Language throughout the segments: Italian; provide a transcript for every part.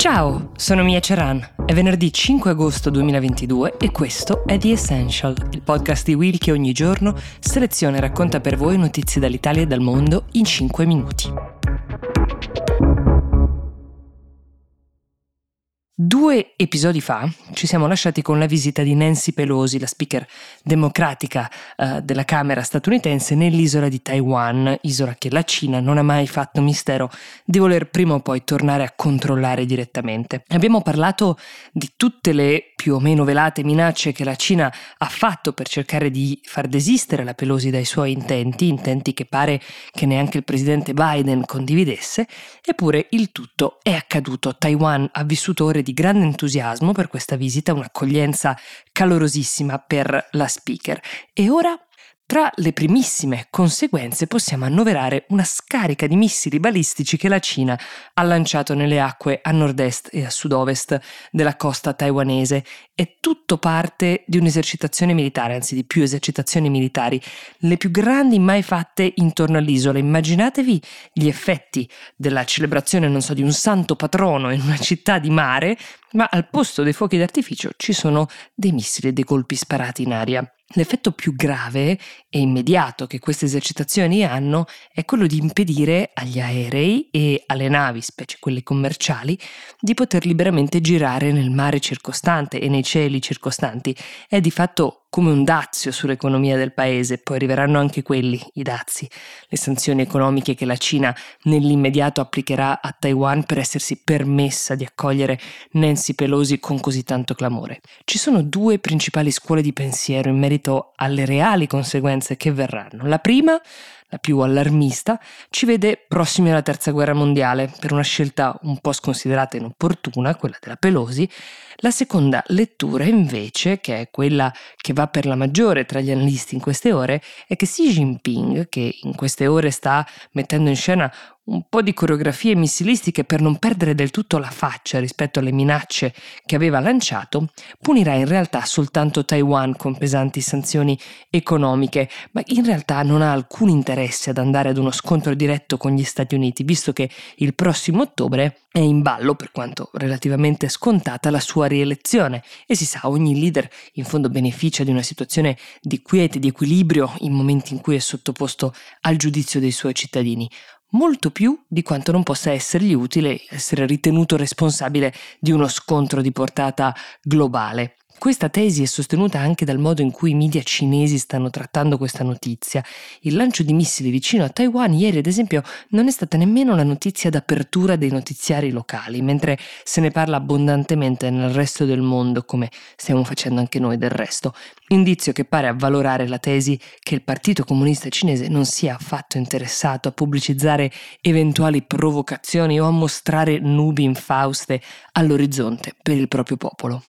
Ciao, sono Mia Ceran. È venerdì 5 agosto 2022 e questo è The Essential, il podcast di Will che ogni giorno seleziona e racconta per voi notizie dall'Italia e dal mondo in 5 minuti. Due episodi fa ci siamo lasciati con la visita di Nancy Pelosi, la speaker democratica uh, della Camera statunitense, nell'isola di Taiwan, isola che la Cina non ha mai fatto mistero di voler prima o poi tornare a controllare direttamente. Abbiamo parlato di tutte le più o meno velate minacce che la Cina ha fatto per cercare di far desistere la Pelosi dai suoi intenti, intenti che pare che neanche il presidente Biden condividesse, eppure il tutto è accaduto. Taiwan ha vissuto ore di di grande entusiasmo per questa visita, un'accoglienza calorosissima per la speaker. E ora tra le primissime conseguenze possiamo annoverare una scarica di missili balistici che la Cina ha lanciato nelle acque a nord-est e a sud-ovest della costa taiwanese. È tutto parte di un'esercitazione militare, anzi di più esercitazioni militari, le più grandi mai fatte intorno all'isola. Immaginatevi gli effetti della celebrazione, non so, di un santo patrono in una città di mare, ma al posto dei fuochi d'artificio ci sono dei missili e dei colpi sparati in aria. L'effetto più grave e immediato che queste esercitazioni hanno è quello di impedire agli aerei e alle navi, specie quelle commerciali, di poter liberamente girare nel mare circostante e nei cieli circostanti. È di fatto come un dazio sull'economia del paese, poi arriveranno anche quelli, i dazi, le sanzioni economiche che la Cina nell'immediato applicherà a Taiwan per essersi permessa di accogliere Nancy Pelosi con così tanto clamore. Ci sono due principali scuole di pensiero in merito alle reali conseguenze che verranno. La prima la più allarmista, ci vede prossimi alla terza guerra mondiale per una scelta un po' sconsiderata e inopportuna, quella della Pelosi. La seconda lettura invece, che è quella che va per la maggiore tra gli analisti in queste ore, è che Xi Jinping, che in queste ore sta mettendo in scena un po' di coreografie missilistiche per non perdere del tutto la faccia rispetto alle minacce che aveva lanciato, punirà in realtà soltanto Taiwan con pesanti sanzioni economiche, ma in realtà non ha alcun interesse ad andare ad uno scontro diretto con gli Stati Uniti, visto che il prossimo ottobre è in ballo, per quanto relativamente scontata, la sua rielezione. E si sa, ogni leader in fondo beneficia di una situazione di quiete, di equilibrio in momenti in cui è sottoposto al giudizio dei suoi cittadini molto più di quanto non possa essergli utile essere ritenuto responsabile di uno scontro di portata globale. Questa tesi è sostenuta anche dal modo in cui i media cinesi stanno trattando questa notizia. Il lancio di missili vicino a Taiwan ieri, ad esempio, non è stata nemmeno la notizia d'apertura dei notiziari locali, mentre se ne parla abbondantemente nel resto del mondo, come stiamo facendo anche noi del resto. Indizio che pare avvalorare la tesi che il Partito Comunista Cinese non sia affatto interessato a pubblicizzare eventuali provocazioni o a mostrare nubi infauste all'orizzonte per il proprio popolo.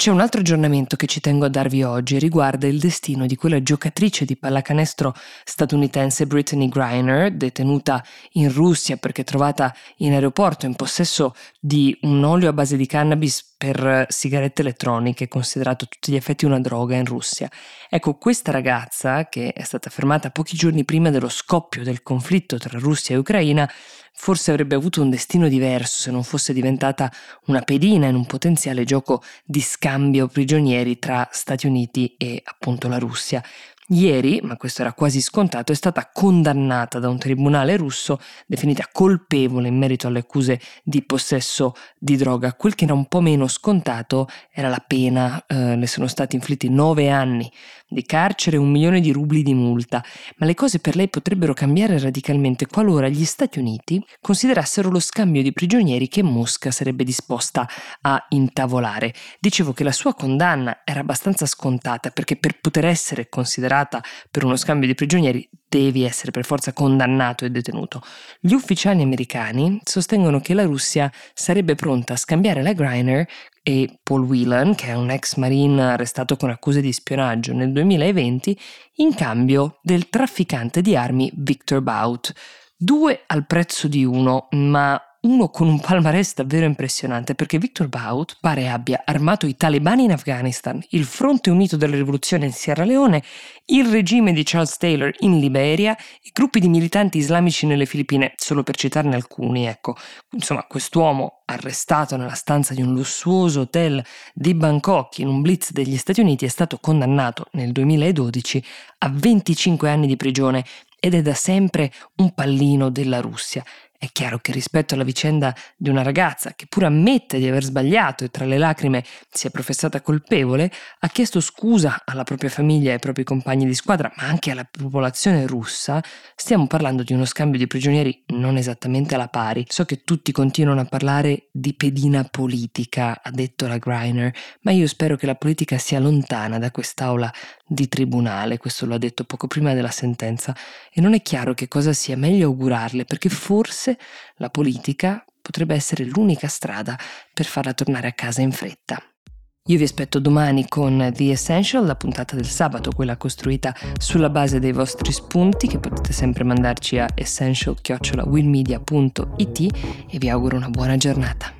C'è un altro aggiornamento che ci tengo a darvi oggi, riguarda il destino di quella giocatrice di pallacanestro statunitense Brittany Griner, detenuta in Russia perché trovata in aeroporto in possesso di un olio a base di cannabis per sigarette elettroniche, considerato a tutti gli effetti una droga in Russia. Ecco, questa ragazza, che è stata fermata pochi giorni prima dello scoppio del conflitto tra Russia e Ucraina, forse avrebbe avuto un destino diverso se non fosse diventata una pedina in un potenziale gioco di scambio prigionieri tra Stati Uniti e appunto la Russia. Ieri, ma questo era quasi scontato, è stata condannata da un tribunale russo, definita colpevole in merito alle accuse di possesso di droga. Quel che era un po' meno scontato era la pena, eh, le sono stati inflitti nove anni di carcere e un milione di rubli di multa, ma le cose per lei potrebbero cambiare radicalmente qualora gli Stati Uniti considerassero lo scambio di prigionieri che Mosca sarebbe disposta a intavolare. Dicevo che la sua condanna era abbastanza scontata perché per poter essere considerata considerata per uno scambio di prigionieri, devi essere per forza condannato e detenuto. Gli ufficiali americani sostengono che la Russia sarebbe pronta a scambiare la Griner e Paul Whelan, che è un ex marine arrestato con accuse di spionaggio nel 2020, in cambio del trafficante di armi Victor Bout. Due al prezzo di uno, ma uno con un palmarès davvero impressionante perché Victor Bout pare abbia armato i talebani in Afghanistan, il Fronte Unito della Rivoluzione in Sierra Leone, il regime di Charles Taylor in Liberia, i gruppi di militanti islamici nelle Filippine, solo per citarne alcuni, ecco. Insomma, quest'uomo arrestato nella stanza di un lussuoso hotel di Bangkok in un blitz degli Stati Uniti è stato condannato nel 2012 a 25 anni di prigione ed è da sempre un pallino della Russia. È chiaro che rispetto alla vicenda di una ragazza che pur ammette di aver sbagliato e tra le lacrime si è professata colpevole, ha chiesto scusa alla propria famiglia e ai propri compagni di squadra, ma anche alla popolazione russa, stiamo parlando di uno scambio di prigionieri non esattamente alla pari. So che tutti continuano a parlare di pedina politica, ha detto la Greiner, ma io spero che la politica sia lontana da quest'aula di tribunale, questo lo ha detto poco prima della sentenza, e non è chiaro che cosa sia meglio augurarle, perché forse la politica potrebbe essere l'unica strada per farla tornare a casa in fretta. Io vi aspetto domani con The Essential, la puntata del sabato, quella costruita sulla base dei vostri spunti che potete sempre mandarci a essential-willmedia.it e vi auguro una buona giornata.